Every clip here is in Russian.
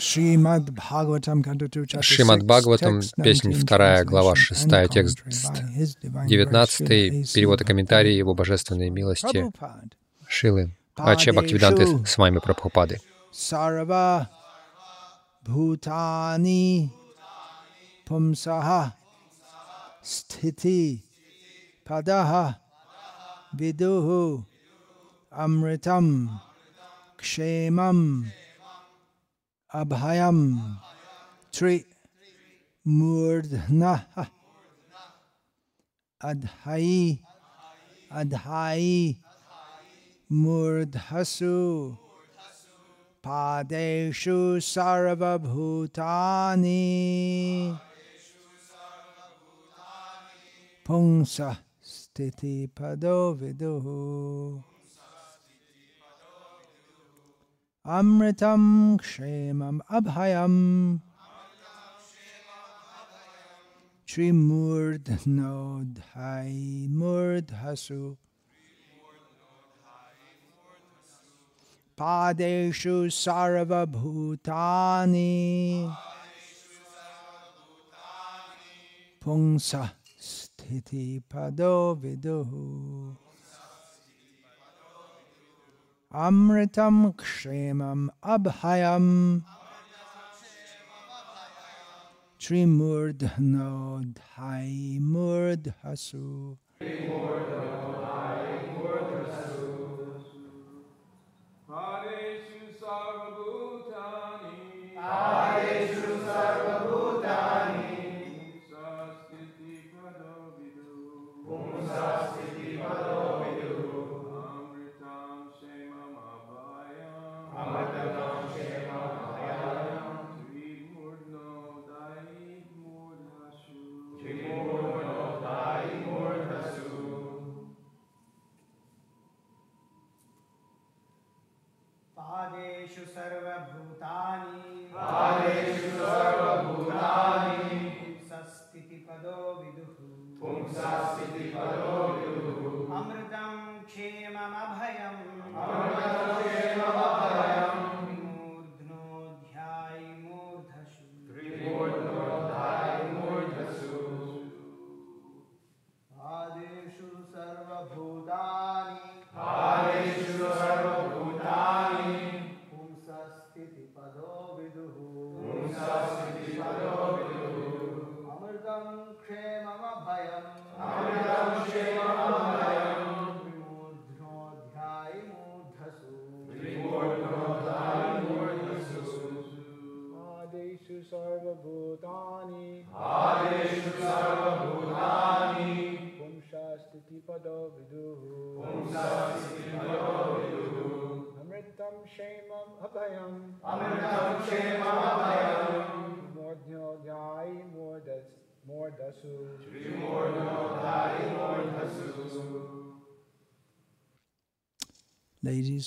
Шримад Бхагаватам, песня 2, глава 6, текст 19, перевод и комментарии Его Божественной Милости. Шилы, Ача Бхактивиданты с вами Прабхупады. Сарва Бхутани Пумсаха Стити Падаха Видуху Амритам Кшемам अभयम। थ्री मूर्धन। अधाई अधाई मूर्धसु। पादेशु सर्वभूतानि। पुंस स्थिति पदो विदुः। अमृतं क्षेम अभयम्। श्रीमूर्धनोधाय मूर्धसु। पादेषु सर्वभूतानि। पुंसः स्थितिपदो विदुः। Amritam Kshemam Abhayam. Trimurdhnodhaimurdhasu Trimurdhnodhaimurdhasu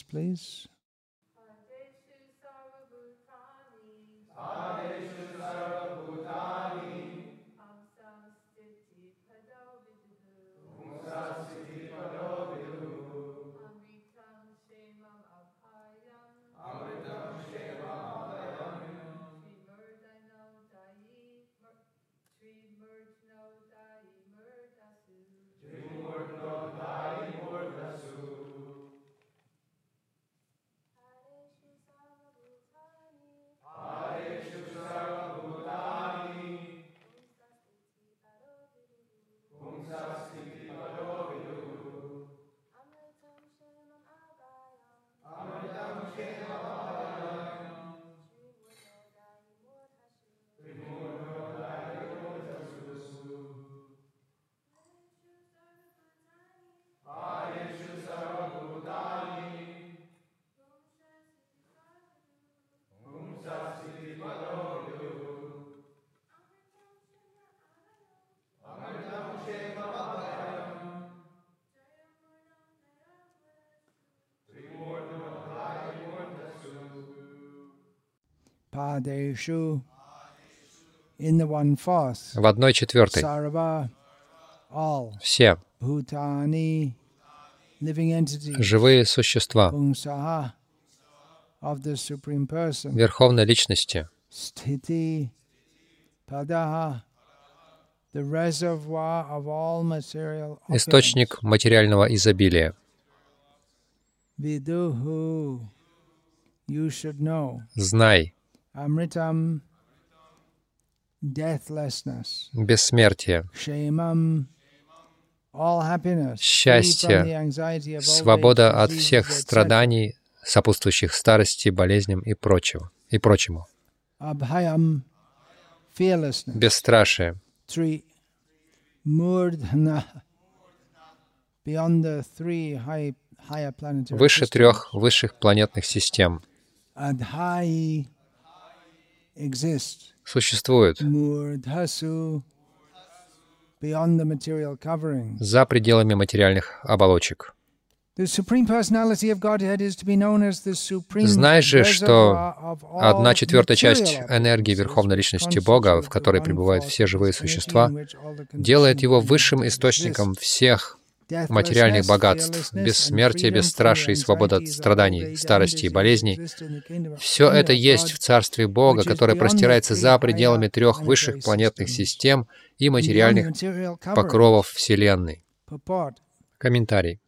please? в одной четвертой. Все. Живые существа. Верховной Личности, источник материального изобилия. Знай, Amritam, бессмертие, Счастье, свобода от всех страданий, сопутствующих старости, болезням и прочего, и прочему. Бесстрашие, выше трех высших планетных систем. Существует за пределами материальных оболочек. Знай же, что одна четвертая часть энергии Верховной Личности Бога, в которой пребывают все живые существа, делает его высшим источником всех материальных богатств, бессмертие, and freedom бесстрашие и свобода от страданий, старости и болезней Все это есть в Царстве Бога, которое простирается за пределами трех высших планетных систем и материальных покровов Вселенной. Комментарий.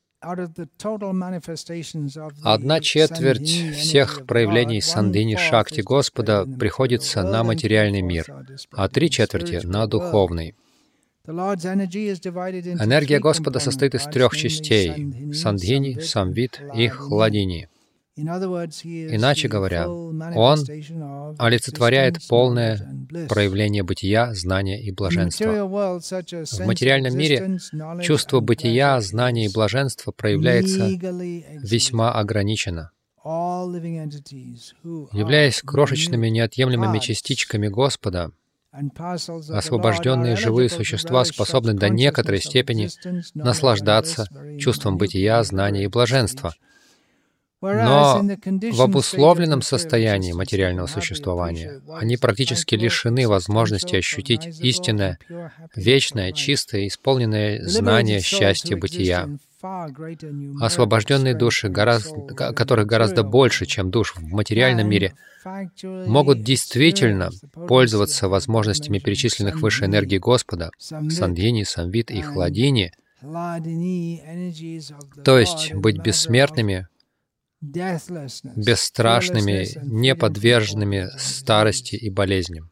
Одна четверть всех проявлений Сандини Шакти Господа приходится на материальный мир, а три четверти на духовный. Энергия Господа состоит из трех частей Сандхини, Самвит и. Хладини. Иначе говоря, Он олицетворяет полное проявление бытия, знания и блаженства. В материальном мире чувство бытия, знания и блаженства проявляется весьма ограниченно. Являясь крошечными неотъемлемыми частичками Господа, освобожденные живые существа способны до некоторой степени наслаждаться чувством бытия, знания и блаженства. Но в обусловленном состоянии материального существования они практически лишены возможности ощутить истинное, вечное, чистое, исполненное знание счастья бытия. Освобожденные души, гораздо, которых гораздо больше, чем душ в материальном мире, могут действительно пользоваться возможностями перечисленных выше энергий Господа, Сандхини, Самвит и Хладини, то есть быть бессмертными, бесстрашными, неподверженными старости и болезням.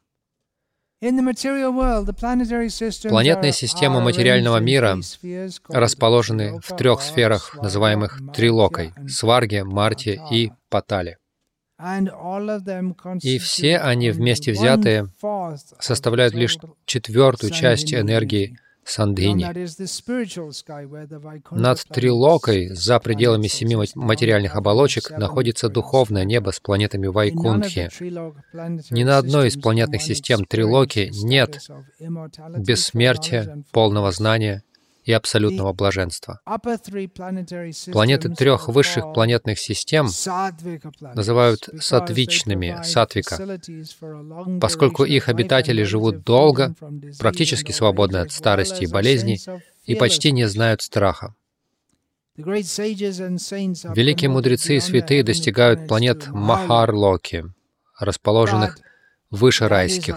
Планетные системы материального мира расположены в трех сферах, называемых Трилокой — Сварге, Марте и. Патале. И все они вместе взятые составляют лишь четвертую часть энергии Сандхини. Над Трилокой, за пределами семи материальных оболочек, находится духовное небо с планетами planetary Ни на одной из планетных систем Трилоки нет бессмертия, полного знания и абсолютного блаженства. Планеты трех высших планетных систем называют сатвичными, сатвика, поскольку их обитатели живут долго, практически свободны от старости и болезней и почти не знают страха. Великие мудрецы и святые достигают планет Махарлоки, расположенных выше райских.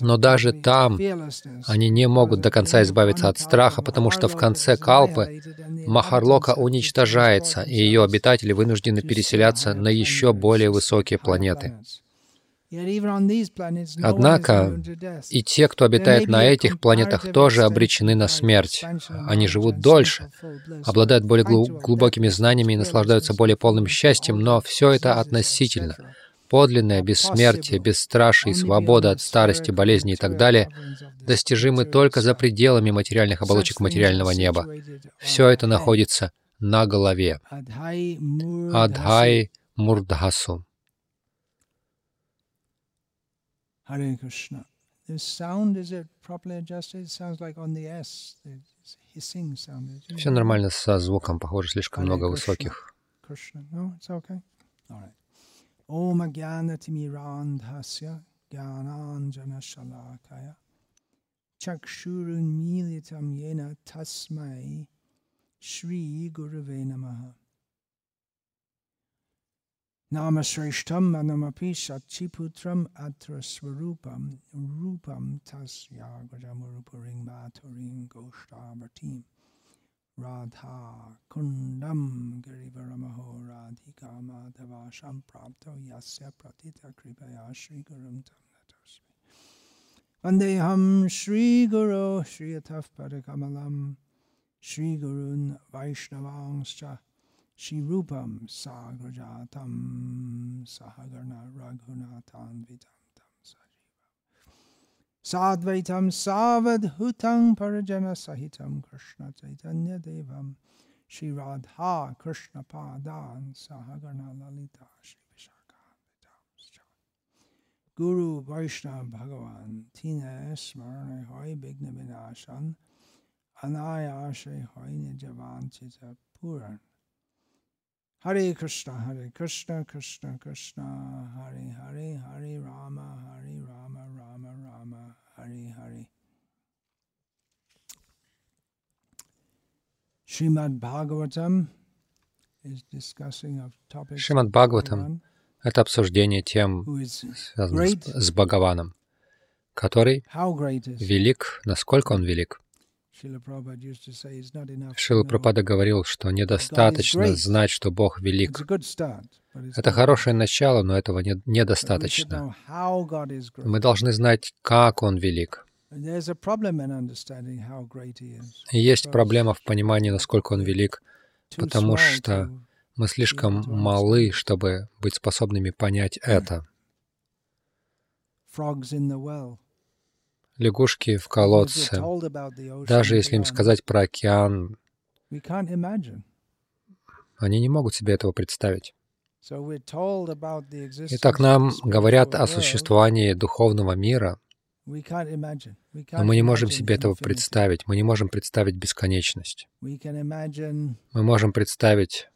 Но даже там они не могут до конца избавиться от страха, потому что в конце Калпы Махарлока уничтожается, и ее обитатели вынуждены переселяться на еще более высокие планеты. Однако и те, кто обитает на этих планетах, тоже обречены на смерть. Они живут дольше, обладают более глу- глубокими знаниями и наслаждаются более полным счастьем, но все это относительно. Подлинное бессмертие, бесстрашие, свобода от старости, болезни и так далее достижимы только за пределами материальных оболочек материального неба. Все это находится на голове. Адхай Мурдхасу. Hare Krishna. This sound, is it properly adjusted? It sounds like on the S. It's hissing sound. Is it? Все нормально со звуком, похоже, слишком много высоких. Krishna. No, it's okay. All right. Om Agyana Timirandhasya Gyananjana Shalakaya Chakshurun Militam Yena Tasmai Shri Gurave Namaha. Nama Shreshtam Manamapi Swarupam Rupam Tasya Gajamurupuring Maturing Goshtavartim Radha कुण्डं गिरिवरमहो राधिका माधवाशां प्राप्तो यस्य प्रतित कृपया श्रीगुरुं तं नतोऽस्मि। वन्देऽहं श्रीगुरो श्रीयथः परकमलं श्रीगुरून् वैष्णवांश्च श्रीरूपं सागरजातं सहगण रघुनाथान्विता Sadvaitam Savadhutam Parajana Sahitam Krishna Chaitanya Devam Shri Radha Krishna Padan Sahagarna Lalita Shri Vishakha Guru Vaishnava Bhagavan Tina Smarana Hoy Bigna Vinashan Anayashe Hoy Nijavan Chita Puran Hare Krishna, Hare Krishna, Krishna Krishna, Hare Hare, Hare Rama Of topics Шримад Бхагаватам — это обсуждение тем, связанных с, с Бхагаваном, который велик, насколько он велик. Шила know. Прабхупада говорил, что недостаточно знать, что Бог велик. Это хорошее начало, но этого недостаточно. Мы должны знать, как Он велик. И есть проблема в понимании, насколько Он велик. потому что Мы слишком малы, чтобы быть способными понять это. frogs in the well. Лягушки в колодце. Даже если им сказать про океан, они не могут себе этого представить. Итак, нам говорят о существовании духовного мира, но мы не можем себе этого представить. Мы не можем представить бесконечность. Мы можем представить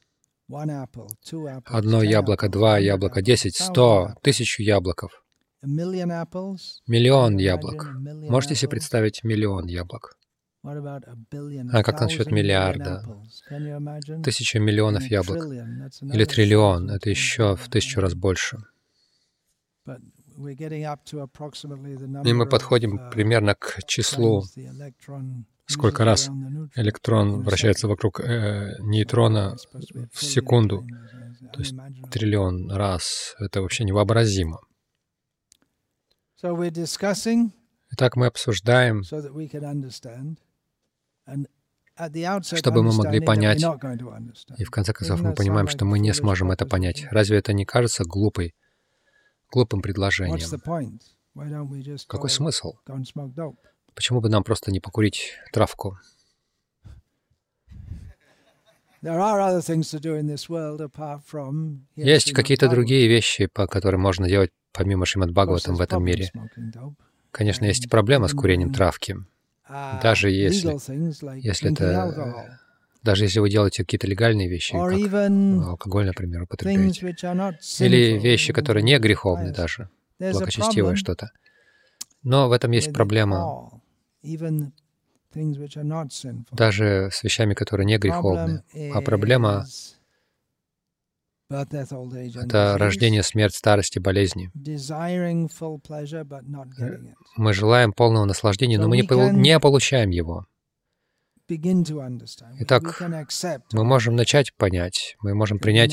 одно яблоко, два яблока, десять, сто, тысячу яблоков. Миллион яблок. Можете себе представить миллион яблок? А как насчет миллиарда? Тысяча миллионов яблок. Или триллион. Это еще в тысячу раз больше. И мы подходим uh, примерно к числу, сколько раз электрон вращается вокруг э, нейтрона в секунду. То есть триллион раз. Это вообще невообразимо. Итак, мы обсуждаем, Чтобы мы могли понять, и в конце концов мы понимаем, что мы не сможем это понять. Разве это не кажется глупой, глупым предложением? Какой смысл? Почему бы нам просто не покурить травку? Есть какие-то другие вещи, по которым можно делать помимо Шримад Бхагаватам в этом мире. Конечно, есть проблема с курением in, травки. Uh, Даже если- если это, Даже если вы делаете какие-то легальные вещи, как алкоголь, например, употребляете, или вещи, которые не греховны даже, благочестивое что-то. Но в этом есть проблема даже с вещами, которые не греховны. А проблема это рождение, смерть, старость и болезни. Мы желаем полного наслаждения, но мы не, полу- не получаем его. Итак, Мы можем начать понять, мы можем принять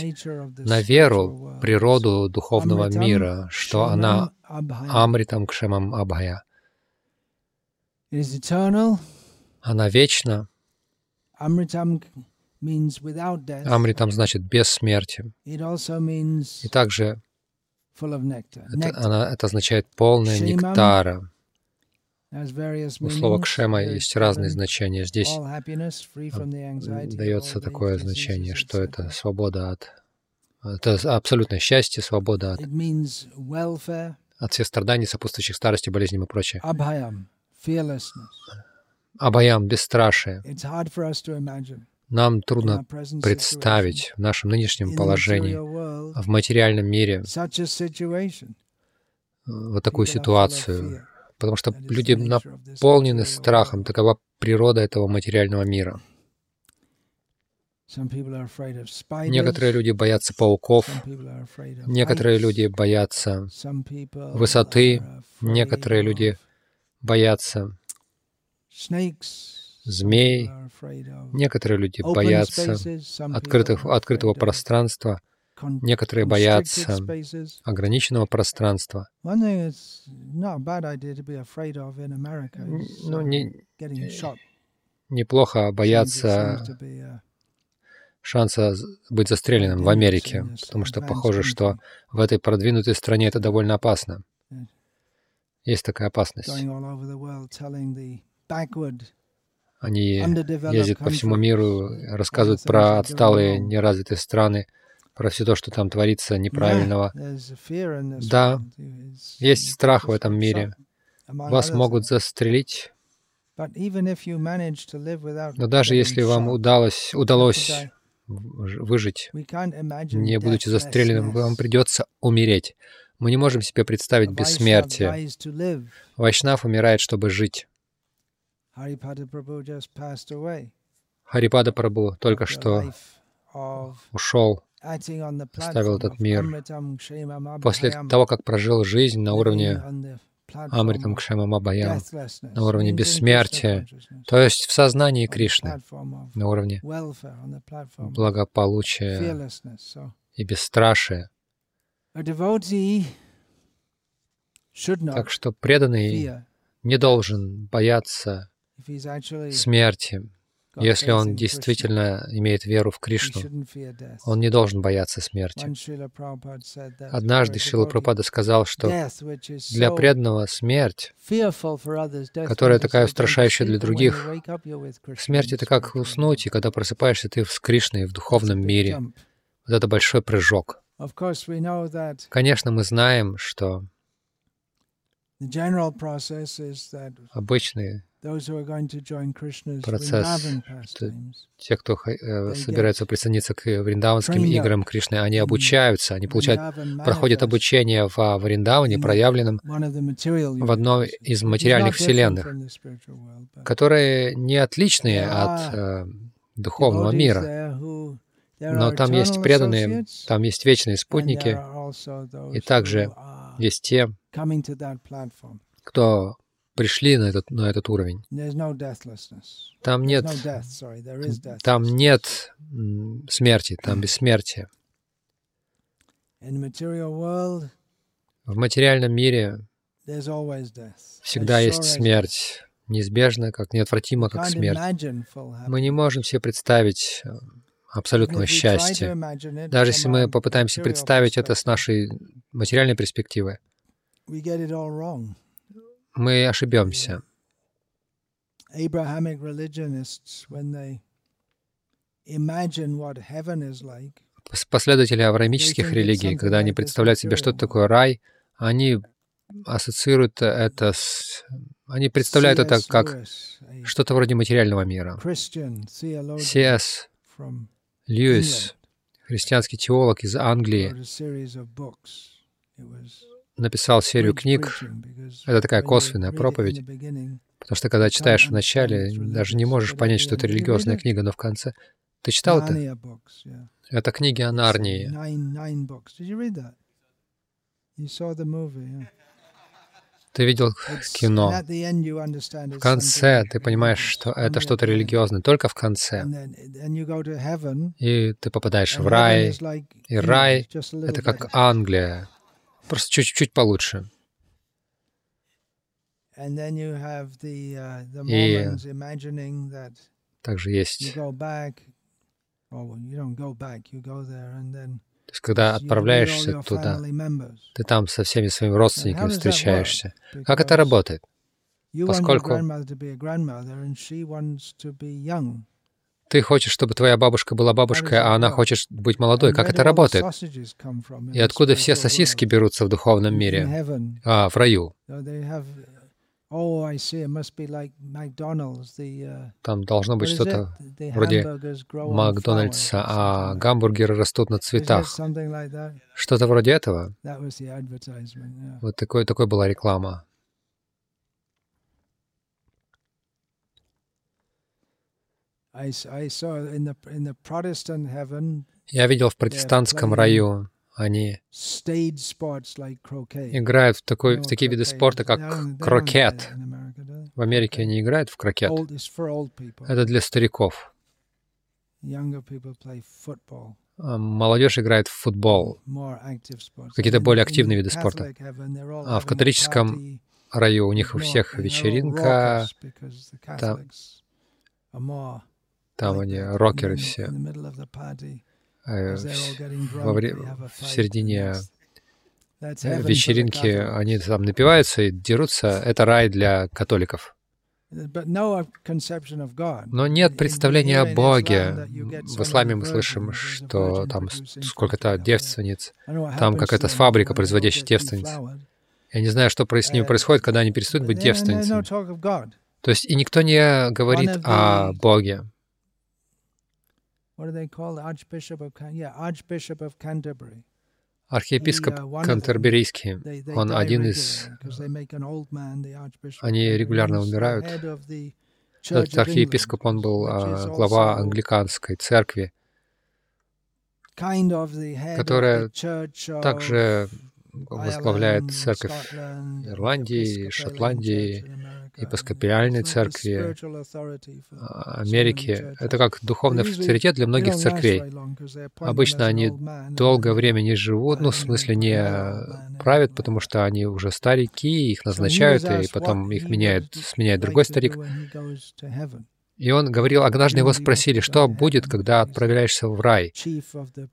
на веру природу духовного мира, что она амритам кшемам абхая. Она вечна. Amritam. Амритам значит без смерти. И также это, она, это означает полное нектара. У слова кшема есть разные значения. Здесь дается такое значение, что это свобода от... Это абсолютное счастье, свобода от, от всех страданий, сопутствующих старости, болезням и прочее. Fearlessness. Абаям, бесстрашие. Нам трудно представить в нашем нынешнем положении, в материальном мире, вот такую ситуацию, потому что люди наполнены страхом, такова природа этого материального мира. Некоторые люди боятся пауков, некоторые люди боятся высоты, некоторые люди боятся змей, некоторые люди боятся открытых, открытого пространства, некоторые боятся ограниченного пространства. Ну, не, неплохо бояться шанса быть застреленным в Америке, потому что похоже, что в этой продвинутой стране это довольно опасно. Есть такая опасность. Они ездят по всему миру, рассказывают про отсталые, неразвитые страны, про все то, что там творится неправильного. Да, есть страх в этом мире. Вас могут застрелить. Но даже если вам удалось, удалось выжить, не будучи застреленным, вам придется умереть. Мы не можем себе представить бессмертие. Вайшнав умирает, чтобы жить. Харипада Прабhu только что ушел, оставил этот мир. После того, как прожил жизнь на уровне Амритам Кшема Мабаям, на уровне бессмертия, то есть в сознании Кришны, на уровне благополучия и бесстрашия. Так что преданный не должен бояться смерти. Если он действительно имеет веру в Кришну, он не должен бояться смерти. Однажды Шила Прабхупада сказал, что для преданного смерть, которая такая устрашающая для других, смерть — это как уснуть, и когда просыпаешься, ты с Кришной в духовном мире. Вот это большой прыжок. Конечно, мы знаем, что обычный процесс, что те, кто э, собирается присоединиться к вриндаванским играм Кришны, они обучаются, они получают, проходят обучение в Вриндаване, проявленном в одной из материальных вселенных, которые не отличные от э, духовного мира. Но там есть преданные, там есть вечные спутники, и также есть те, кто пришли на этот, на этот уровень. Там нет, там нет смерти, там бессмертие. В материальном мире всегда есть смерть, неизбежно, как неотвратимо, как смерть. Мы не можем себе представить э, абсолютного счастья. Даже если мы попытаемся представить это с нашей материальной перспективы, мы ошибемся. Последователи авраамических религий, когда они представляют себе, что такое рай, они ассоциируют это с... Они представляют это как что-то вроде материального мира. С.С. Льюис, христианский теолог из Англии, написал серию книг. Это такая косвенная проповедь, потому что когда читаешь в начале, даже не можешь понять, что это религиозная книга, но в конце... Ты читал это? Это книги о Нарнии. Ты видел кино. В конце ты понимаешь, что это что-то религиозное, только в конце. И ты попадаешь в рай. И рай — это как Англия, Просто чуть-чуть получше. Uh, И также есть то есть, когда отправляешься туда, ты там со всеми своими родственниками встречаешься. Как это работает? Поскольку ты хочешь, чтобы твоя бабушка была бабушкой, а она хочет быть молодой. Как это работает? И откуда все сосиски берутся в духовном мире? А, в раю. Там должно быть что-то вроде Макдональдса, а гамбургеры растут на цветах. Что-то вроде этого. Вот такой, такой была реклама. Я видел в протестантском раю, они играют в, такой, в такие виды спорта, как крокет. В Америке они играют в крокет. Это для стариков. А молодежь играет в футбол, какие-то более активные виды спорта. А в католическом раю у них у всех вечеринка, там, там они рокеры все. Э, во время, в середине вечеринки они там напиваются и дерутся. Это рай для католиков. Но нет представления о Боге. В исламе мы слышим, что там сколько-то девственниц, там какая-то фабрика, производящая девственниц. Я не знаю, что с ними происходит, когда они перестают быть девственницами. То есть и никто не говорит о Боге. Архиепископ Кантерберийский, он один из... Они регулярно умирают. Этот архиепископ, он был а, глава англиканской церкви, которая также возглавляет церковь Ирландии, Шотландии, епископиальной церкви а, Америки. Это как духовный авторитет для многих церквей. Обычно они долгое время не живут, ну, в смысле, не правят, потому что они уже старики, их назначают, и потом их меняет, сменяет другой старик. И он говорил, однажды его спросили, что будет, когда отправляешься в рай.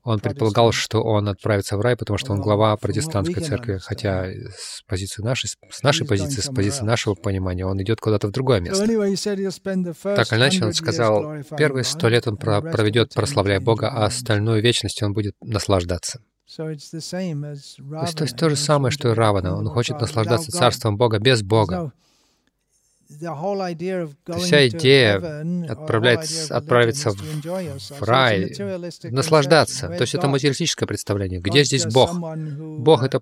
Он предполагал, что он отправится в рай, потому что он глава протестантской церкви, хотя с позиции нашей, с нашей позиции, с позиции нашего понимания, он идет куда-то в другое место. Так или иначе, он сказал, первые сто лет он проведет, прославляя Бога, а остальную вечность он будет наслаждаться. То есть, то есть то же самое, что и Равана. Он хочет наслаждаться царством Бога без Бога. Вся идея отправиться в рай, наслаждаться. То есть это материалистическое представление. Где здесь Бог? Бог — это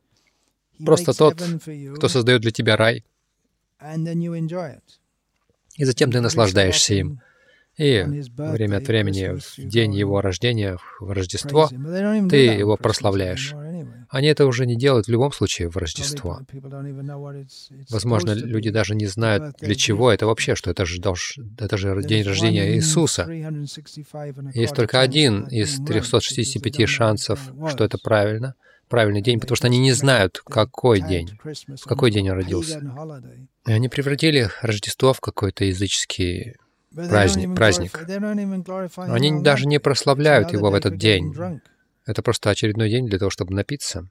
просто тот, кто создает для тебя рай. И затем ты наслаждаешься им. И время от времени, в день его рождения, в Рождество, ты его прославляешь. Они это уже не делают в любом случае в Рождество. Возможно, люди даже не знают, для чего это вообще, что это же, это же день рождения Иисуса. Есть только один из 365 шансов, что это правильно, правильный день, потому что они не знают, какой день, в какой день он родился. И они превратили Рождество в какой-то языческий праздник. праздник. Они даже не прославляют его в этот день. Это просто очередной день для того, чтобы напиться.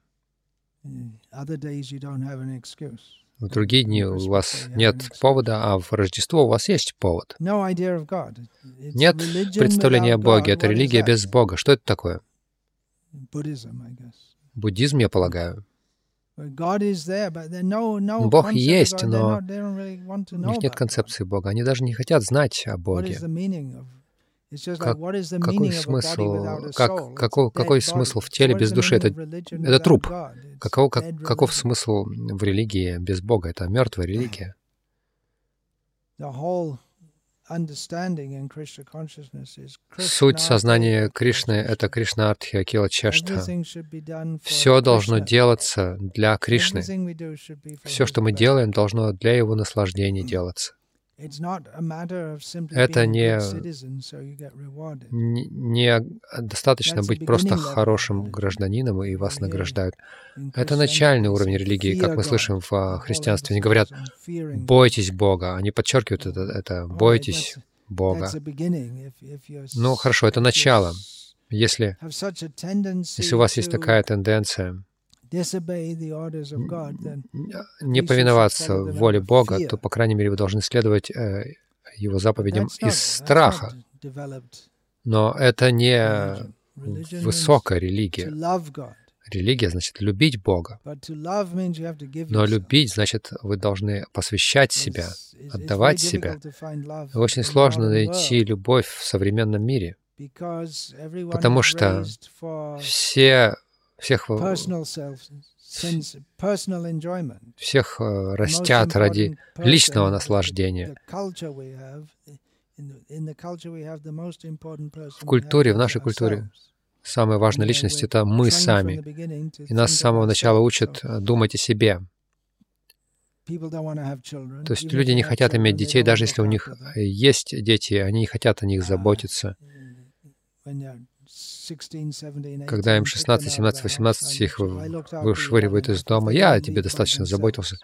В другие дни у вас нет повода, а в Рождество у вас есть повод. Нет представления о Боге. Это религия без Бога. Что это такое? Буддизм, я полагаю. Бог есть, но у них нет концепции Бога. Они даже не хотят знать о Боге. Как, какой смысл, как, какой, какой смысл в теле без души? Это, это труп. Каков, как, каков смысл в религии без Бога? Это мертвая религия. Суть сознания Кришны — это Кришна Артхи Акила Чешта. Все должно делаться для Кришны. Все, что мы делаем, должно для Его наслаждения делаться. Это не, не достаточно быть просто хорошим гражданином, и вас награждают. Это начальный уровень религии, как мы слышим в а, христианстве. Они говорят, бойтесь Бога. Они подчеркивают это, это бойтесь Бога. Ну, хорошо, это начало. Если, если у вас есть такая тенденция не повиноваться воле Бога, то, по крайней мере, вы должны следовать э, Его заповедям из страха. Но это не высокая религия. Религия значит любить Бога. Но любить значит вы должны посвящать себя, отдавать себя. Очень сложно найти любовь в современном мире, потому что все всех, всех э, растят ради личного наслаждения. В культуре, в нашей культуре, самая важная личность — это мы сами. И нас с самого начала учат э, думать о себе. То есть люди не хотят иметь детей, даже если у них есть дети, они не хотят о них заботиться. Когда им 16, 17, 18, их вы- вышвыривают из дома, я о тебе достаточно заботился.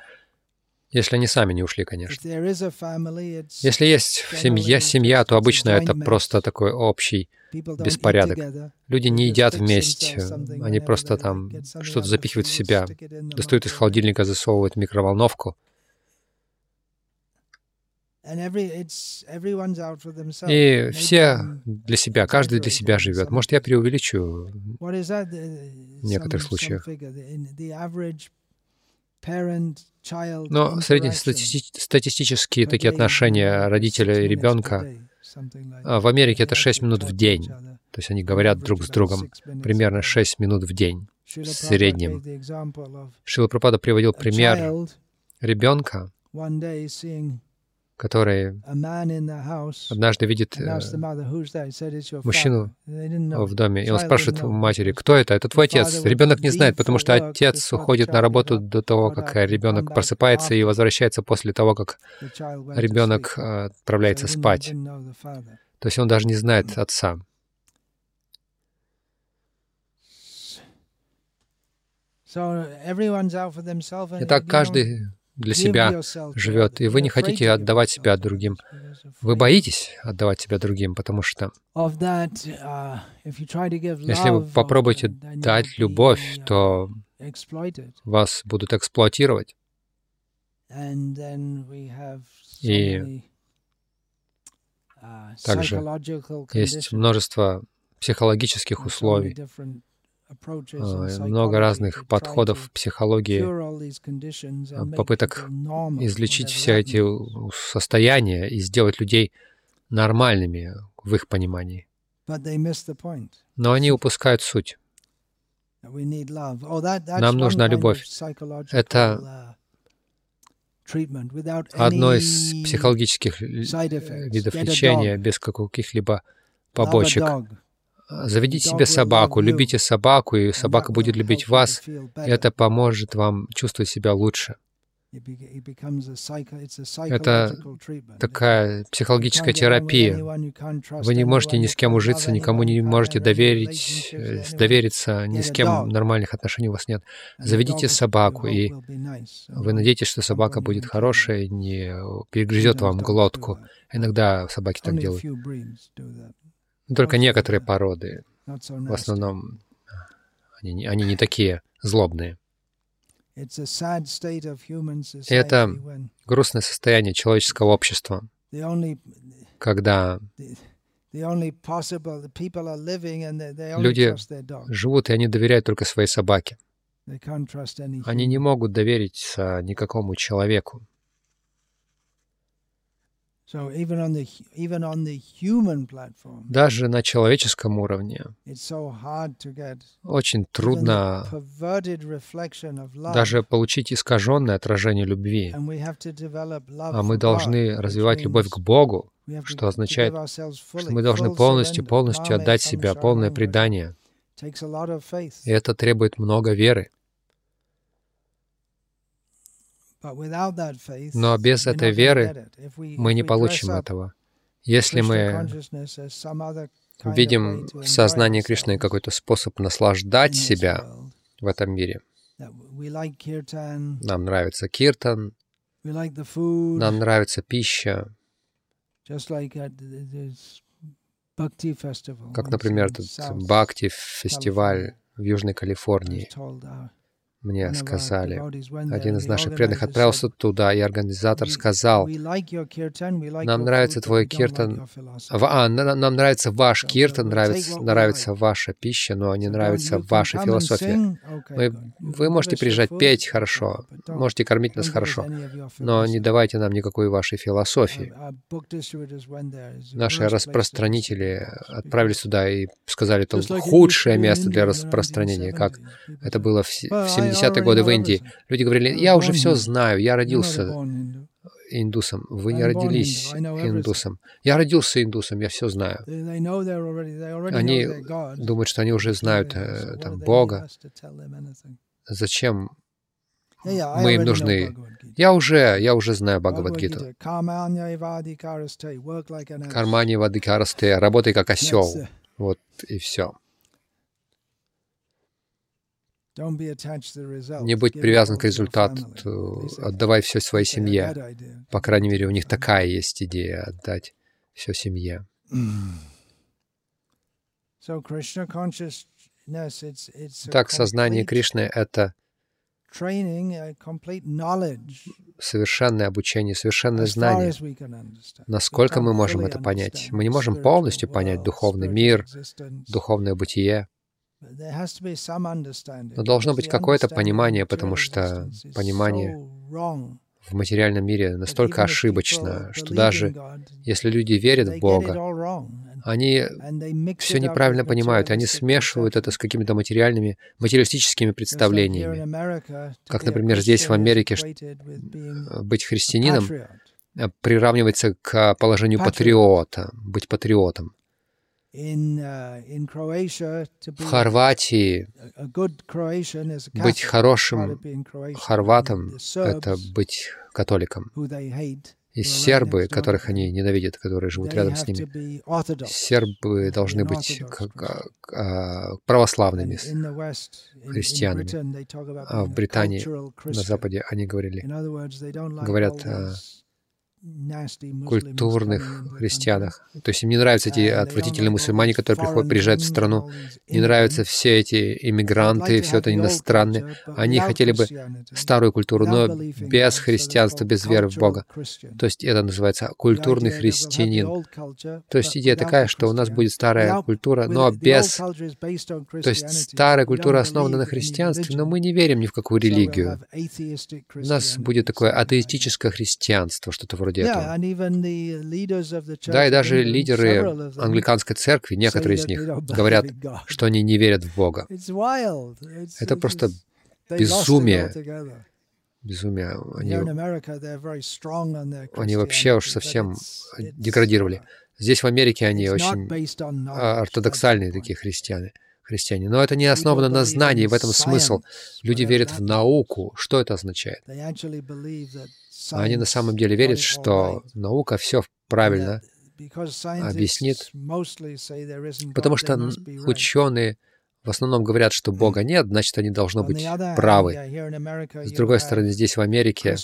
Если они сами не ушли, конечно. Если есть в семье семья, то обычно это просто такой общий беспорядок. Люди не едят вместе, они просто там что-то запихивают в себя, достают из холодильника, засовывают в микроволновку. И все для себя, каждый для себя живет. Может, я преувеличу в некоторых случаях. Но среднестатистические такие отношения родителя и ребенка а в Америке это 6 минут в день. То есть они говорят друг с другом примерно 6 минут в день в среднем. Шила Пропада приводил пример ребенка, который однажды видит э, мужчину в доме, и он спрашивает у матери, кто это? Это твой отец. Ребенок не знает, потому что отец уходит на работу до того, как ребенок просыпается и возвращается после того, как ребенок э, отправляется спать. То есть он даже не знает отца. Итак, каждый для себя живет, и вы не хотите отдавать себя другим. Вы боитесь отдавать себя другим, потому что если вы попробуете дать любовь, то вас будут эксплуатировать. И также есть множество психологических условий, много разных подходов в психологии, а, попыток излечить все эти состояния и сделать людей нормальными в их понимании. Но они упускают суть. Нам нужна любовь. Это одно из психологических видов лечения без каких-либо побочек. Заведите себе собаку, любите собаку, и собака будет любить вас, и это поможет вам чувствовать себя лучше. Это такая психологическая терапия. Вы не можете ни с кем ужиться, никому не можете доверить, э, довериться, ни с кем нормальных отношений у вас нет. Заведите собаку, и вы надеетесь, что собака будет хорошая, не перегрызет вам глотку. Иногда собаки так делают. Только некоторые породы, в основном, они, они не такие злобные. Это грустное состояние человеческого общества, когда люди живут, и они доверяют только своей собаке. Они не могут довериться никакому человеку. Даже на человеческом уровне очень трудно даже получить искаженное отражение любви. А мы должны развивать любовь к Богу, что означает, что мы должны полностью, полностью отдать себя, полное предание. И это требует много веры. Но без этой веры мы не получим этого. Если мы видим в сознании Кришны какой-то способ наслаждать себя в этом мире, нам нравится киртан, нам нравится пища, как, например, этот Бхакти-фестиваль в Южной Калифорнии мне сказали. Один из наших преданных отправился туда, и организатор сказал, «Нам нравится твой киртан, а, нам нравится ваш киртан, нравится, нравится ваша пища, но не нравится ваша философия. Мы, вы можете приезжать петь хорошо, можете кормить нас хорошо, но не давайте нам никакой вашей философии». Наши распространители отправились туда и сказали, это худшее место для распространения, как это было в 70 70-е годы в Индии. Люди говорили, я уже все знаю, я родился, индусом. Вы не родились индусом. Я родился индусом, я все знаю. Они думают, что они уже знают э, там, Бога. Зачем мы им нужны? Я уже, я уже знаю Бхагавадгиту. Кармани вадикарасте, работай как осел. Вот и все. Не будь привязан к результату, отдавай все своей семье. По крайней мере, у них такая есть идея — отдать все семье. Так, сознание Кришны — это совершенное обучение, совершенное знание. Насколько мы можем это понять? Мы не можем полностью понять духовный мир, духовное бытие. Но должно быть какое-то понимание, потому что понимание в материальном мире настолько ошибочно, что даже если люди верят в Бога, они все неправильно понимают, и они смешивают это с какими-то материальными, материалистическими представлениями. Как, например, здесь, в Америке, быть христианином приравнивается к положению патриота, быть патриотом. Uh, в Хорватии быть хорошим хорватом — это быть католиком. И сербы, которых они ненавидят, которые живут рядом с ними, сербы должны быть а, православными. Христианами. А в Британии, на Западе, они говорили, говорят культурных христианах. То есть им не нравятся эти отвратительные мусульмане, которые приходят, приезжают в страну. Не нравятся все эти иммигранты, все это иностранные. Они хотели бы старую культуру, но без христианства, без веры в Бога. То есть это называется культурный христианин. То есть идея такая, что у нас будет старая культура, но без... То есть старая культура основана на христианстве, но мы не верим ни в какую религию. У нас будет такое атеистическое христианство, что-то вроде вроде этого. Да, и даже лидеры англиканской церкви, некоторые из них, говорят, что они не верят в Бога. Это просто безумие. Безумие. Они, они вообще уж совсем деградировали. Здесь, в Америке, они очень а, ортодоксальные такие христиане христиане. Но это не основано на знании, в этом смысл. Люди верят в науку. Что это означает? Они на самом деле верят, что наука все правильно объяснит, потому что ученые в основном говорят, что Бога нет, значит, они должны быть правы. С другой стороны, здесь, в Америке,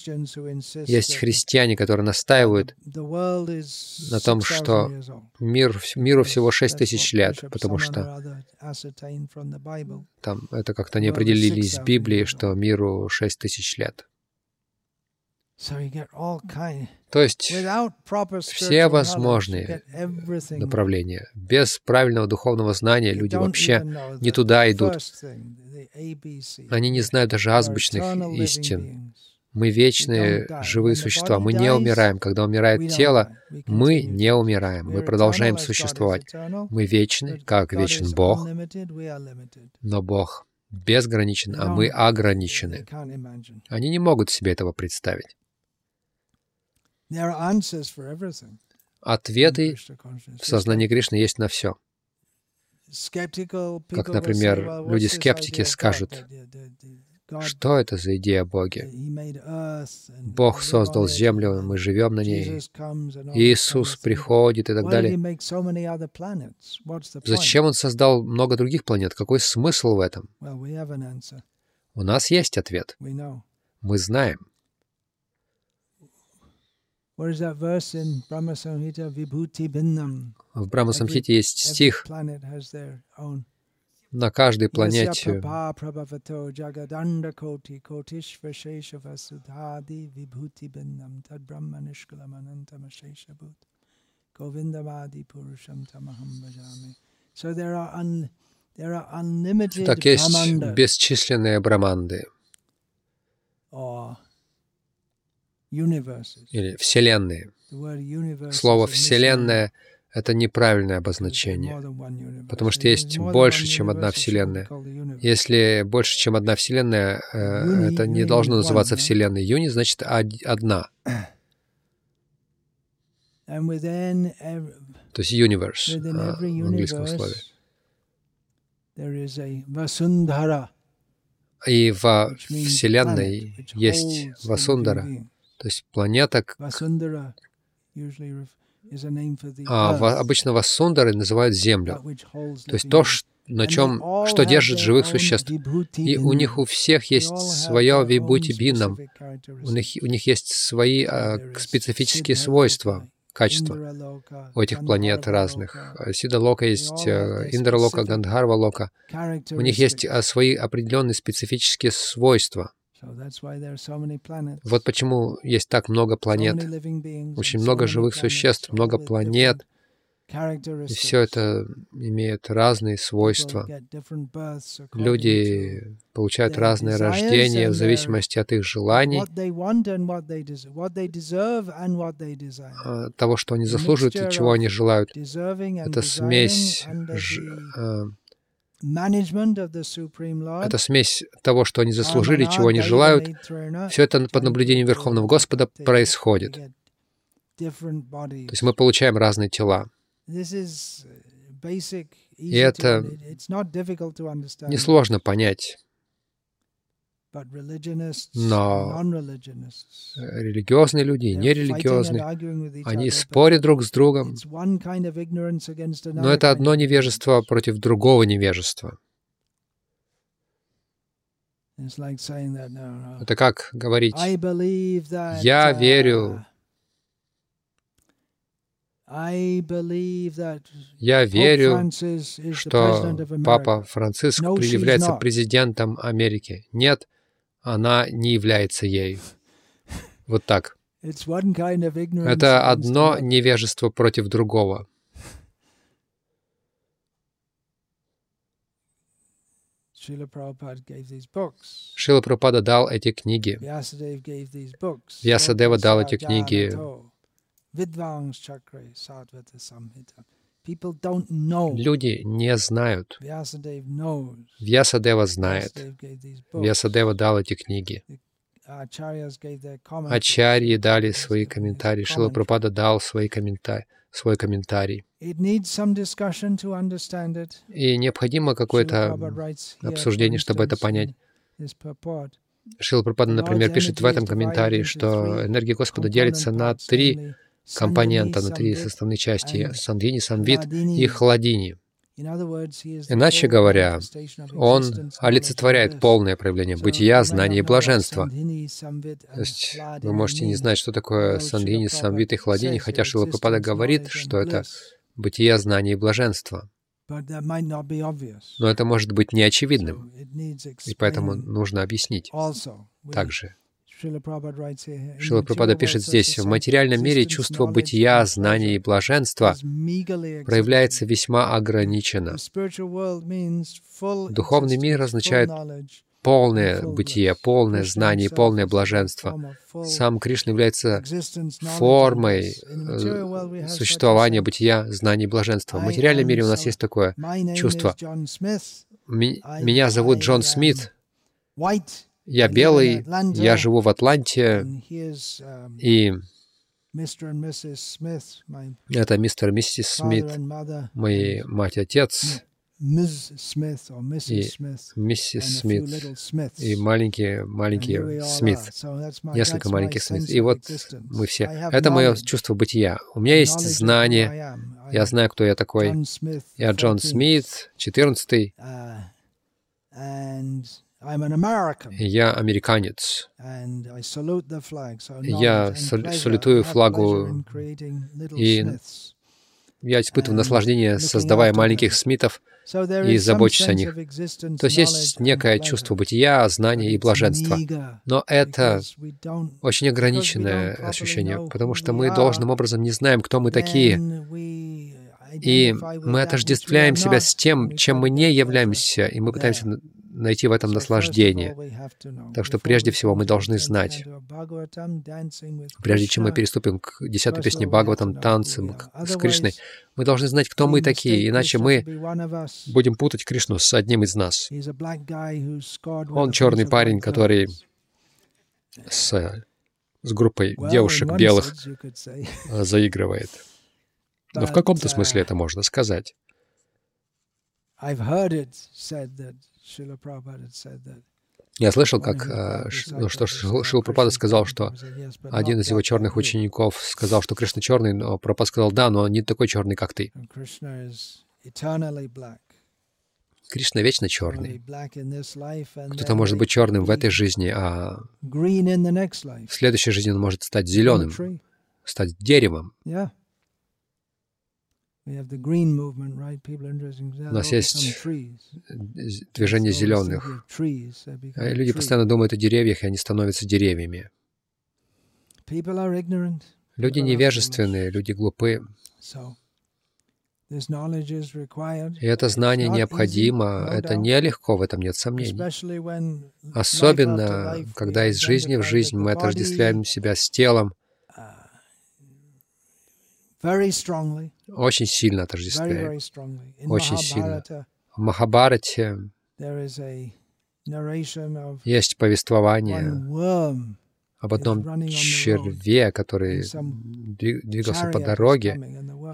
есть христиане, которые настаивают на том, что мир, миру всего 6 тысяч лет, потому что там это как-то не определили из Библии, что миру 6 тысяч лет. То есть все возможные направления. Без правильного духовного знания люди вообще не туда идут. Они не знают даже азбучных истин. Мы вечные живые существа. Мы не умираем. Когда умирает тело, мы не умираем. Мы продолжаем существовать. Мы вечны, как вечен Бог. Но Бог безграничен, а мы ограничены. Они не могут себе этого представить. Ответы в сознании Кришны есть на все. Как, например, люди-скептики скажут, что это за идея о Боге? Бог создал землю, мы живем на ней. Иисус приходит и так далее. Зачем Он создал много других планет? Какой смысл в этом? У нас есть ответ. Мы знаем. В Брахма-самхите есть стих. на каждой планете. так есть бесчисленные браманды или Вселенные. Слово «Вселенная» — это неправильное обозначение, потому что есть больше, чем одна Вселенная. Если больше, чем одна Вселенная, э, это не должно называться Вселенной. Юни значит одна. то есть universe а, в английском слове. И во Вселенной есть Васундара, то есть планета, а обычно Васундары называют Землю, то есть то, на чем, что держит живых существ. И у них у всех есть свое вибути бинам, у них, у них есть свои а, специфические свойства качества у этих планет разных. Сида Лока есть, э, Индра Лока, Гандхарва Лока. У них есть э, свои определенные специфические свойства. Вот почему есть так много планет, очень много живых существ, много планет, и все это имеет разные свойства. Люди получают разные рождения в зависимости от их желаний, а, того, что они заслуживают и чего они желают. Это смесь а, это смесь того, что они заслужили, чего они желают. Все это под наблюдением Верховного Господа происходит. То есть мы получаем разные тела. И это несложно понять. Но религиозные люди и нерелигиозные, они спорят друг с другом, но это одно невежество против другого невежества. Это как говорить, я верю, я верю, что Папа Франциск является президентом Америки. Нет, она не является ею. Вот так. Это одно невежество против другого. Шила Прабхупада дал эти книги. Вьясадева дал эти книги. Люди не знают. Вьясадева знает. Вьясадева дал эти книги. Ачарьи дали свои комментарии. Шила Прабхупада дал свои комментарии, свой комментарий. И необходимо какое-то обсуждение, чтобы это понять. Шила Прабхупада, например, пишет в этом комментарии, что энергия Господа делится на три компонента внутри составной части сангвини, самвид и хладини. Иначе говоря, он олицетворяет полное проявление бытия, знания и блаженства. То есть вы можете не знать, что такое сангвини, самвид и хладини, хотя Шилапапада говорит, что это бытие, знание и блаженство. Но это может быть неочевидным, и поэтому нужно объяснить также. Шила Прабхупада пишет здесь, в материальном мире чувство бытия, знания и блаженства проявляется весьма ограниченно. Духовный мир означает полное бытие, полное знание, полное блаженство. Сам Кришна является формой э, существования бытия, знания и блаженства. В материальном мире у нас есть такое чувство. Меня зовут Джон Смит, я белый, я живу в Атланте, и это мистер и миссис Смит, мои мать и отец, и миссис Смит, и маленькие, маленькие Смит, несколько маленьких Смит. И вот мы все. Это мое чувство бытия. У меня есть знание, я знаю, кто я такой. Я Джон Смит, 14 я американец. Я салютую флагу, и я испытываю наслаждение, создавая маленьких Смитов и забочусь о них. То есть есть некое чувство бытия, знания и блаженства. Но это очень ограниченное ощущение, потому что мы должным образом не знаем, кто мы такие. И мы отождествляем себя с тем, чем мы не являемся, и мы пытаемся найти в этом наслаждение. Так что прежде всего мы должны знать, прежде чем мы переступим к десятой песне Бхагаватам, танцем с Кришной, мы должны знать, кто мы такие, иначе мы будем путать Кришну с одним из нас. Он черный парень, который с с группой девушек белых э, заигрывает. Но в каком-то смысле это можно сказать. Я слышал, как э, ну, что Шила Пропада сказал, что один из его черных учеников сказал, что Кришна черный, но Пропад сказал, да, но он не такой черный, как ты. Кришна вечно черный. Кто-то может быть черным в этой жизни, а в следующей жизни он может стать зеленым, стать деревом. У нас есть движение зеленых. А люди постоянно думают о деревьях, и они становятся деревьями. Люди невежественные, люди глупые. И это знание необходимо, это нелегко, в этом нет сомнений. Особенно, когда из жизни в жизнь мы отождествляем себя с телом, очень сильно отождествляем. Очень сильно. В Махабарате есть повествование об одном черве, который двигался по дороге,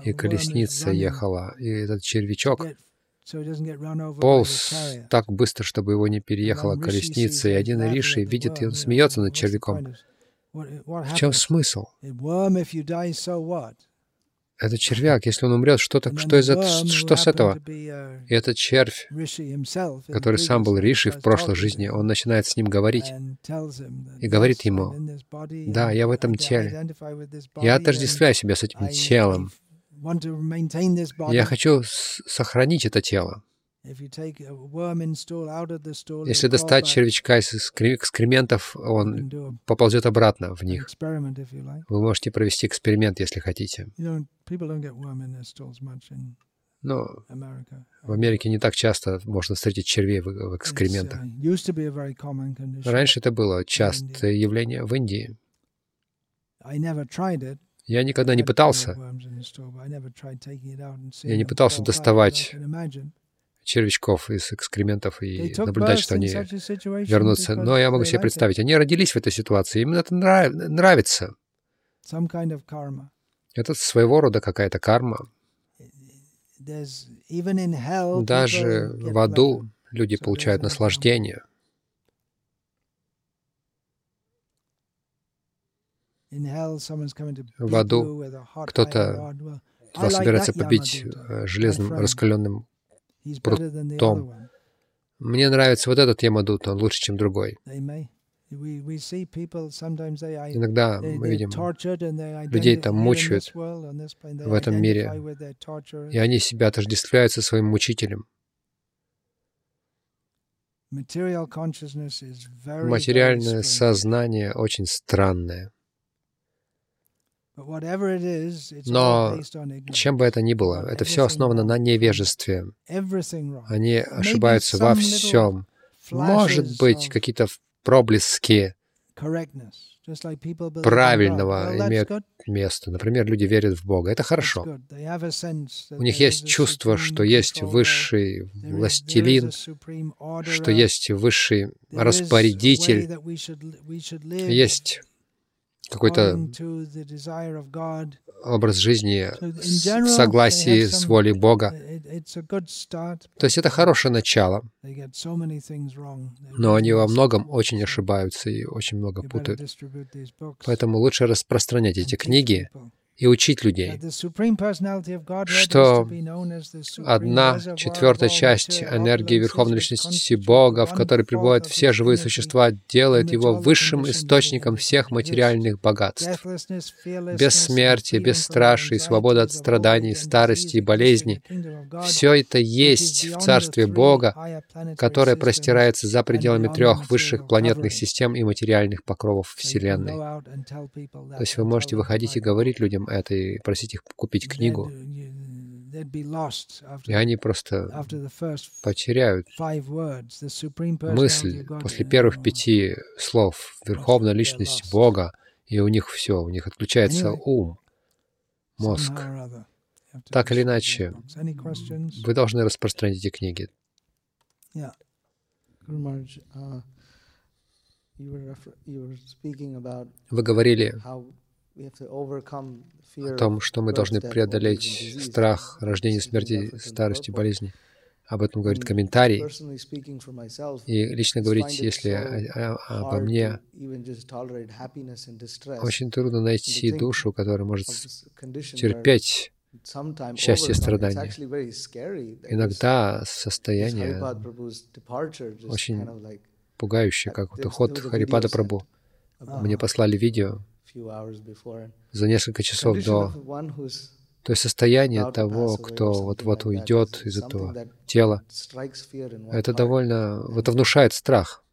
и колесница ехала, и этот червячок полз так быстро, чтобы его не переехала колесница, и один Риши видит, и он смеется над червяком. В чем смысл? Это червяк, если он умрет, что, так, что, из это, что с этого? И этот червь, который сам был Риши в прошлой жизни, он начинает с ним говорить и говорит ему, «Да, я в этом теле. Я отождествляю себя с этим телом. Я хочу сохранить это тело. Если достать червячка из экскрементов, он поползет обратно в них. Вы можете провести эксперимент, если хотите. Но в Америке не так часто можно встретить червей в экскрементах. Раньше это было частое явление в Индии. Я никогда не пытался. Я не пытался доставать червячков из экскрементов и наблюдать, что они вернутся. Но я могу себе представить, они родились в этой ситуации, им это нрав... нравится. Это своего рода какая-то карма. Даже в аду люди получают наслаждение. В аду кто-то вас собирается побить э, железным раскаленным прутом. Мне нравится вот этот Ямадут, он лучше, чем другой. Иногда мы видим, людей там мучают в этом мире, и они себя отождествляют со своим мучителем. Материальное сознание очень странное. Но чем бы это ни было, это все основано на невежестве. Они ошибаются во всем. Может быть, какие-то проблески правильного имеют место. Например, люди верят в Бога. Это хорошо. У них есть чувство, что есть высший властелин, что есть высший распорядитель, есть какой-то образ жизни в согласии с волей Бога. То есть это хорошее начало, но они во многом очень ошибаются и очень много путают. Поэтому лучше распространять эти книги и учить людей, что одна четвертая часть энергии Верховной Личности Бога, в которой пребывают все живые существа, делает его высшим источником всех материальных богатств. Бессмертие, бесстрашие, свобода от страданий, старости и болезней — все это есть в Царстве Бога, которое простирается за пределами трех высших планетных систем и материальных покровов Вселенной. То есть вы можете выходить и говорить людям это и просить их купить книгу. И они просто потеряют мысль после первых пяти слов «Верховная личность Бога», и у них все, у них отключается ум, мозг. Так или иначе, вы должны распространить эти книги. Вы говорили о том, что мы должны преодолеть страх рождения, смерти, старости, болезни. Об этом говорит комментарий. И лично говорить, если обо мне, очень трудно найти душу, которая может терпеть счастье и страдания. Иногда состояние очень пугающее, как вот уход Харипада Прабу. Мне послали видео за несколько часов до то есть состояние того, кто вот-вот уйдет из этого тела, это довольно, это внушает страх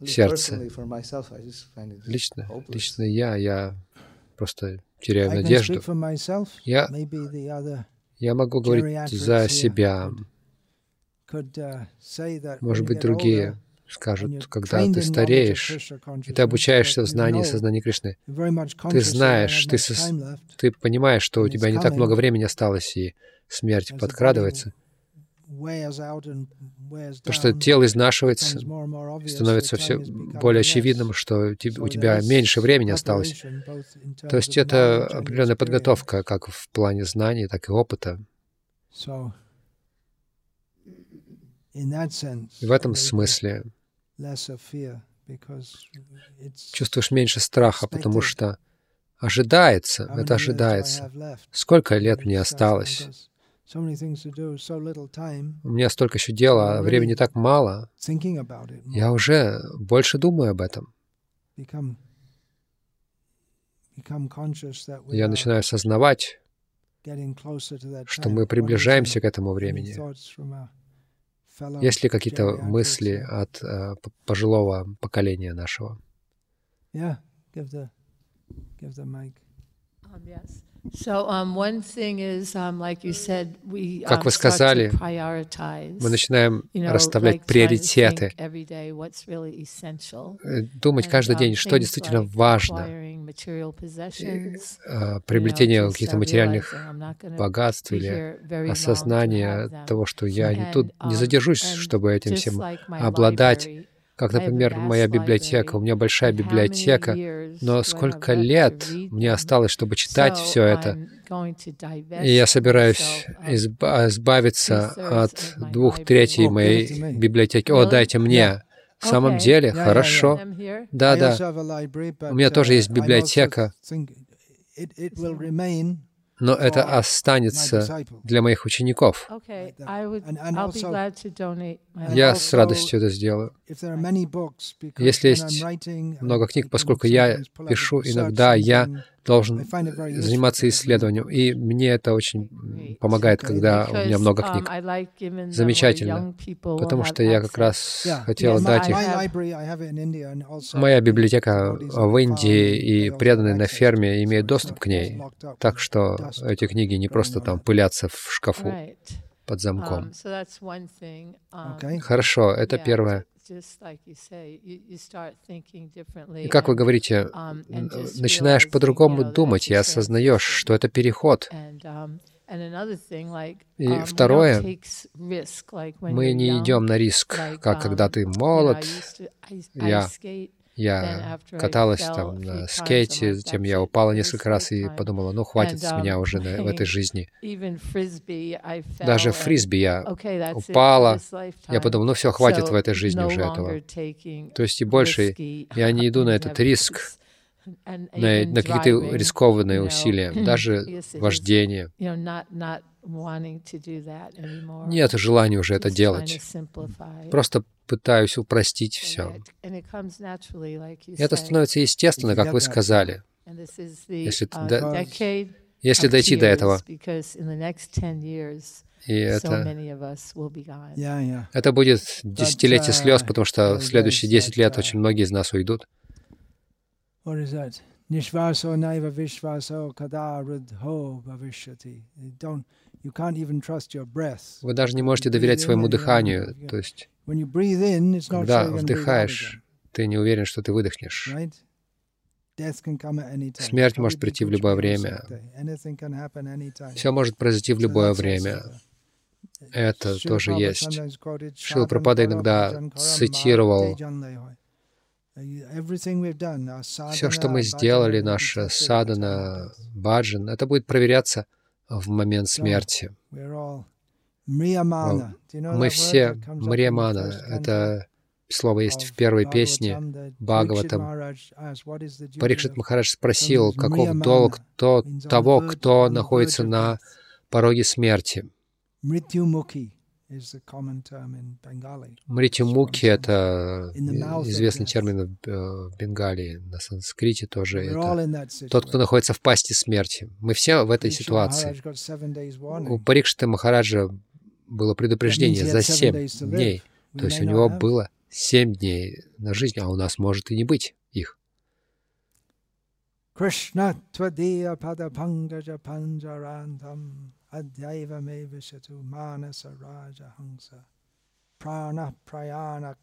в сердце. Лично, лично я, я просто теряю надежду. Я, я могу говорить за себя. Может быть, другие скажут, когда ты стареешь, и ты обучаешься в знании сознания Кришны, ты знаешь, ты, со... ты понимаешь, что у тебя не так много времени осталось, и смерть подкрадывается. То, что тело изнашивается, становится все более очевидным, что у тебя меньше времени осталось. То есть это определенная подготовка, как в плане знаний, так и опыта. И в этом смысле чувствуешь меньше страха, потому что ожидается, это ожидается. Сколько лет мне осталось? У меня столько еще дела, а времени так мало. Я уже больше думаю об этом. Я начинаю осознавать, что мы приближаемся к этому времени. Есть ли какие-то мысли от uh, пожилого поколения нашего? Yeah, give the, give the mic. Um, yes. Um, um, как вы сказали, мы начинаем расставлять приоритеты, э, думать каждый день, что действительно важно, а, приобретение каких-то материальных богатств или осознание того, что я не тут не задержусь, чтобы этим всем обладать, как, например, моя библиотека. У меня большая библиотека, но сколько лет мне осталось, чтобы читать все это. И я собираюсь изба- избавиться от двух третей моей библиотеки. О, дайте мне. В самом деле, хорошо. Да, да. У меня тоже есть библиотека но это останется для моих учеников. Я с радостью это сделаю. Если есть много книг, поскольку я пишу иногда, я должен заниматься исследованием. И мне это очень помогает, когда у меня много книг. Замечательно. Потому что я как раз хотел дать их. Моя библиотека в Индии и преданные на ферме имеют доступ к ней. Так что эти книги не просто там пылятся в шкафу под замком. Um, um, Хорошо, это первое. И как вы говорите, um, начинаешь по-другому думать и осознаешь, что это переход. И второе, мы не идем на риск, как когда ты молод. Я я каталась там на скейте, затем я упала несколько раз и подумала, ну хватит с меня um, уже на, в этой жизни. Даже в фрисби я упала. Я подумала, ну все, хватит в этой жизни уже этого. То есть и больше я не иду на этот риск, на, на какие-то рискованные усилия, даже вождение. Нет желания уже это делать. Просто пытаюсь упростить все. И это становится естественно, как вы сказали. Если, да, если дойти до этого, и это, это будет десятилетие слез, потому что в следующие десять лет очень многие из нас уйдут. Nishvaso naiva vishvaso kada rudho. Don't, Вы даже не можете доверять своему дыханию. То есть, когда вдыхаешь, ты не уверен, что ты выдохнешь. Смерть может прийти в любое время. Все может произойти в любое время. Это тоже есть. Шила Пропада иногда цитировал Все, что мы сделали, наша садана, баджан, это будет проверяться в момент смерти. Мы все Мриямана. Это слово есть в первой песне Бхагаватам. Парикшит Махарадж спросил, каков долг то, того, кто находится на пороге смерти. Мритимуки — это известный термин в Бенгалии, на санскрите тоже. Это тот, кто находится в пасти смерти. Мы все в этой ситуации. У Парикшита Махараджа было предупреждение за семь дней. То есть у него было семь дней на жизнь, а у нас может и не быть их. Krishna tvadiya pada pangaja panjarantam adhyaiva me vishatu manasa raja hangsa prana prayana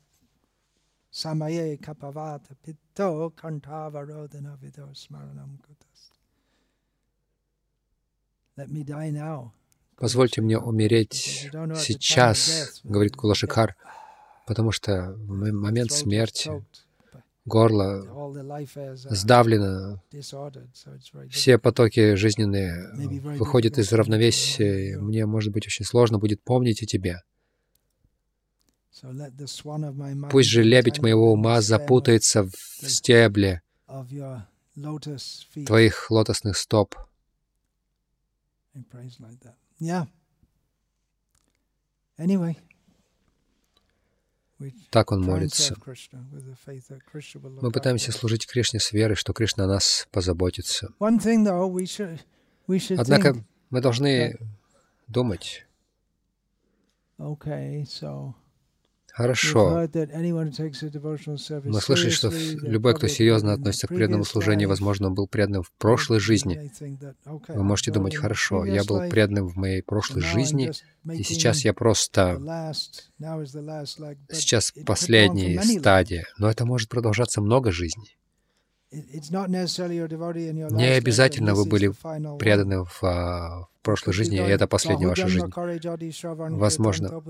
samaye kapavata pitto kantava rodana vido smaranam kutas. Let me die now. Позвольте мне умереть сейчас, говорит Кулашикар, потому что в момент смерти горло сдавлено, все потоки жизненные выходят из равновесия, мне, может быть, очень сложно будет помнить о тебе. Пусть же лебедь моего ума запутается в стебле твоих лотосных стоп. Так он молится. Мы пытаемся служить Кришне с верой, что Кришна о нас позаботится. Однако мы должны думать, Хорошо. Мы слышали, что любой, кто серьезно относится к преданному служению, возможно, он был преданным в прошлой жизни. Вы можете думать, хорошо, я был преданным в моей прошлой жизни, и сейчас я просто... Сейчас последняя стадия. Но это может продолжаться много жизней. Не обязательно вы были преданы в, а, в прошлой жизни, и это последняя ваша жизнь. Возможно,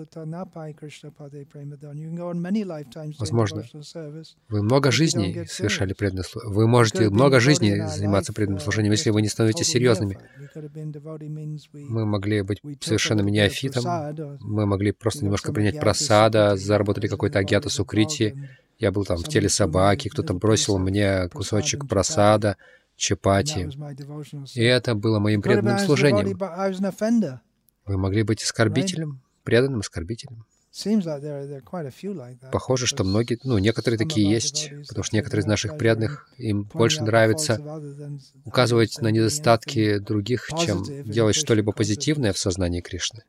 возможно, вы много жизней совершали преданное служение. Вы можете много жизней заниматься преданным служением, если вы не становитесь серьезными. Мы могли быть совершенно неофитом, мы могли просто немножко принять просада, заработали какой-то агьята сукрити, я был там в теле собаки, кто-то бросил мне кусочек просада, чапати. И это было моим преданным служением. Вы могли быть оскорбителем, преданным оскорбителем. Похоже, что многие, ну, некоторые такие есть, потому что некоторые из наших преданных, им больше нравится указывать на недостатки других, чем делать что-либо позитивное в сознании Кришны.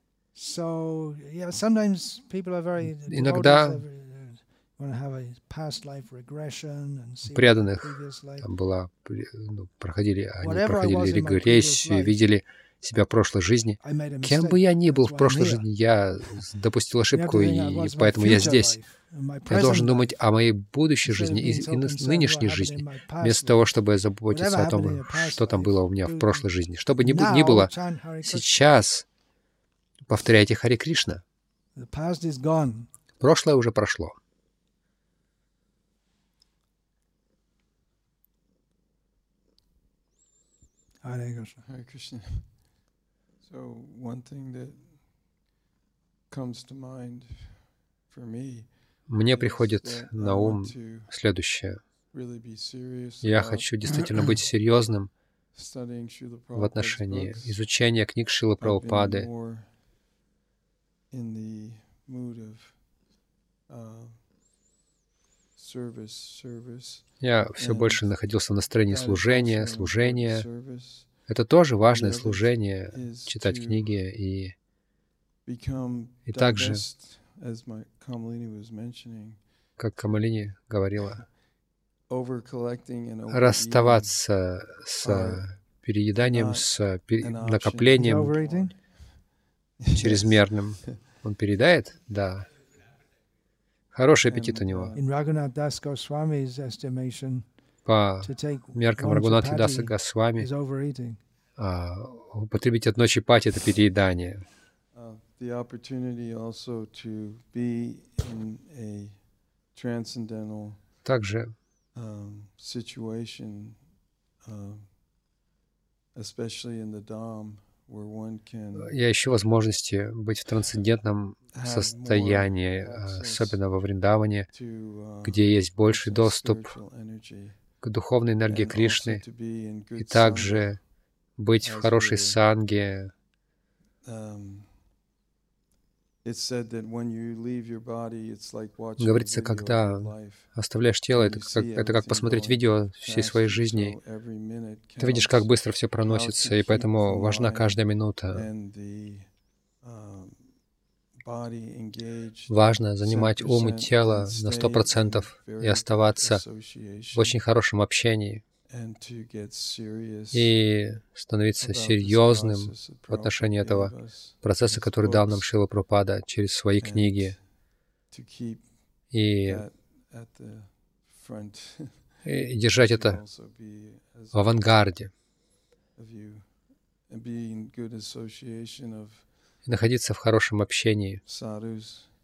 Иногда преданных там была, ну, проходили, они проходили регрессию, видели себя в прошлой жизни. Кем бы я ни был в прошлой жизни, я допустил ошибку, и, и поэтому я здесь. Я должен думать о моей будущей жизни и, и нынешней жизни, вместо того, чтобы заботиться о том, что там было у меня в прошлой жизни. Что бы ни, ни было, сейчас повторяйте Хари Кришна. Прошлое уже прошло. Hare Krishna. Hare Krishna. So one thing that comes to mind for me мне приходит на ум следующее. Я хочу действительно быть серьезным в отношении изучения книг Шилы Прабхупады. Я все больше находился в настроении служения, служения. Это тоже важное служение, читать книги и, и также, как Камалини говорила, расставаться с перееданием, с пере... накоплением чрезмерным. Он передает? Да. Хороший аппетит у него. По меркам Рагунати Даса Госвами, а, употребить одно чипати — это переедание. Также um, uh, where one can Я ищу возможности быть в трансцендентном состоянии, access особенно во Вриндаване, uh, где есть больший доступ к духовной энергии Кришны, и также быть в хорошей санге. Um, Говорится, когда. Оставляешь тело, это как, это как посмотреть видео всей своей жизни. Ты видишь, как быстро все проносится, и поэтому важна каждая минута. and the, um, body engaged Важно занимать ум и 100% тело на stay сто процентов in и very оставаться в очень хорошем общении. и становиться серьезным в отношении этого процесса, который дал нам Шила Пропада через свои книги. И, и держать это в авангарде, и находиться в хорошем общении с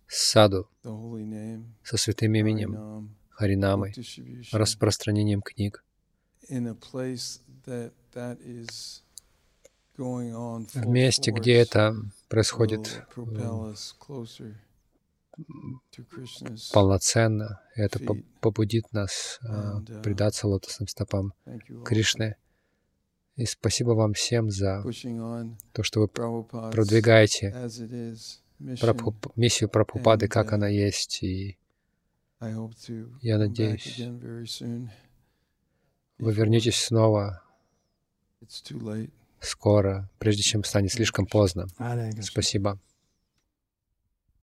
саду, со святым именем, Харинамой, распространением книг, в месте, где это происходит полноценно, это побудит нас а, uh, предаться лотосным стопам Кришны. И спасибо вам всем за то, что вы продвигаете as it is mission. Прабху- миссию Прабхупады, как uh, она есть. И Я надеюсь, вы вернетесь снова скоро, прежде чем станет слишком поздно. Спасибо.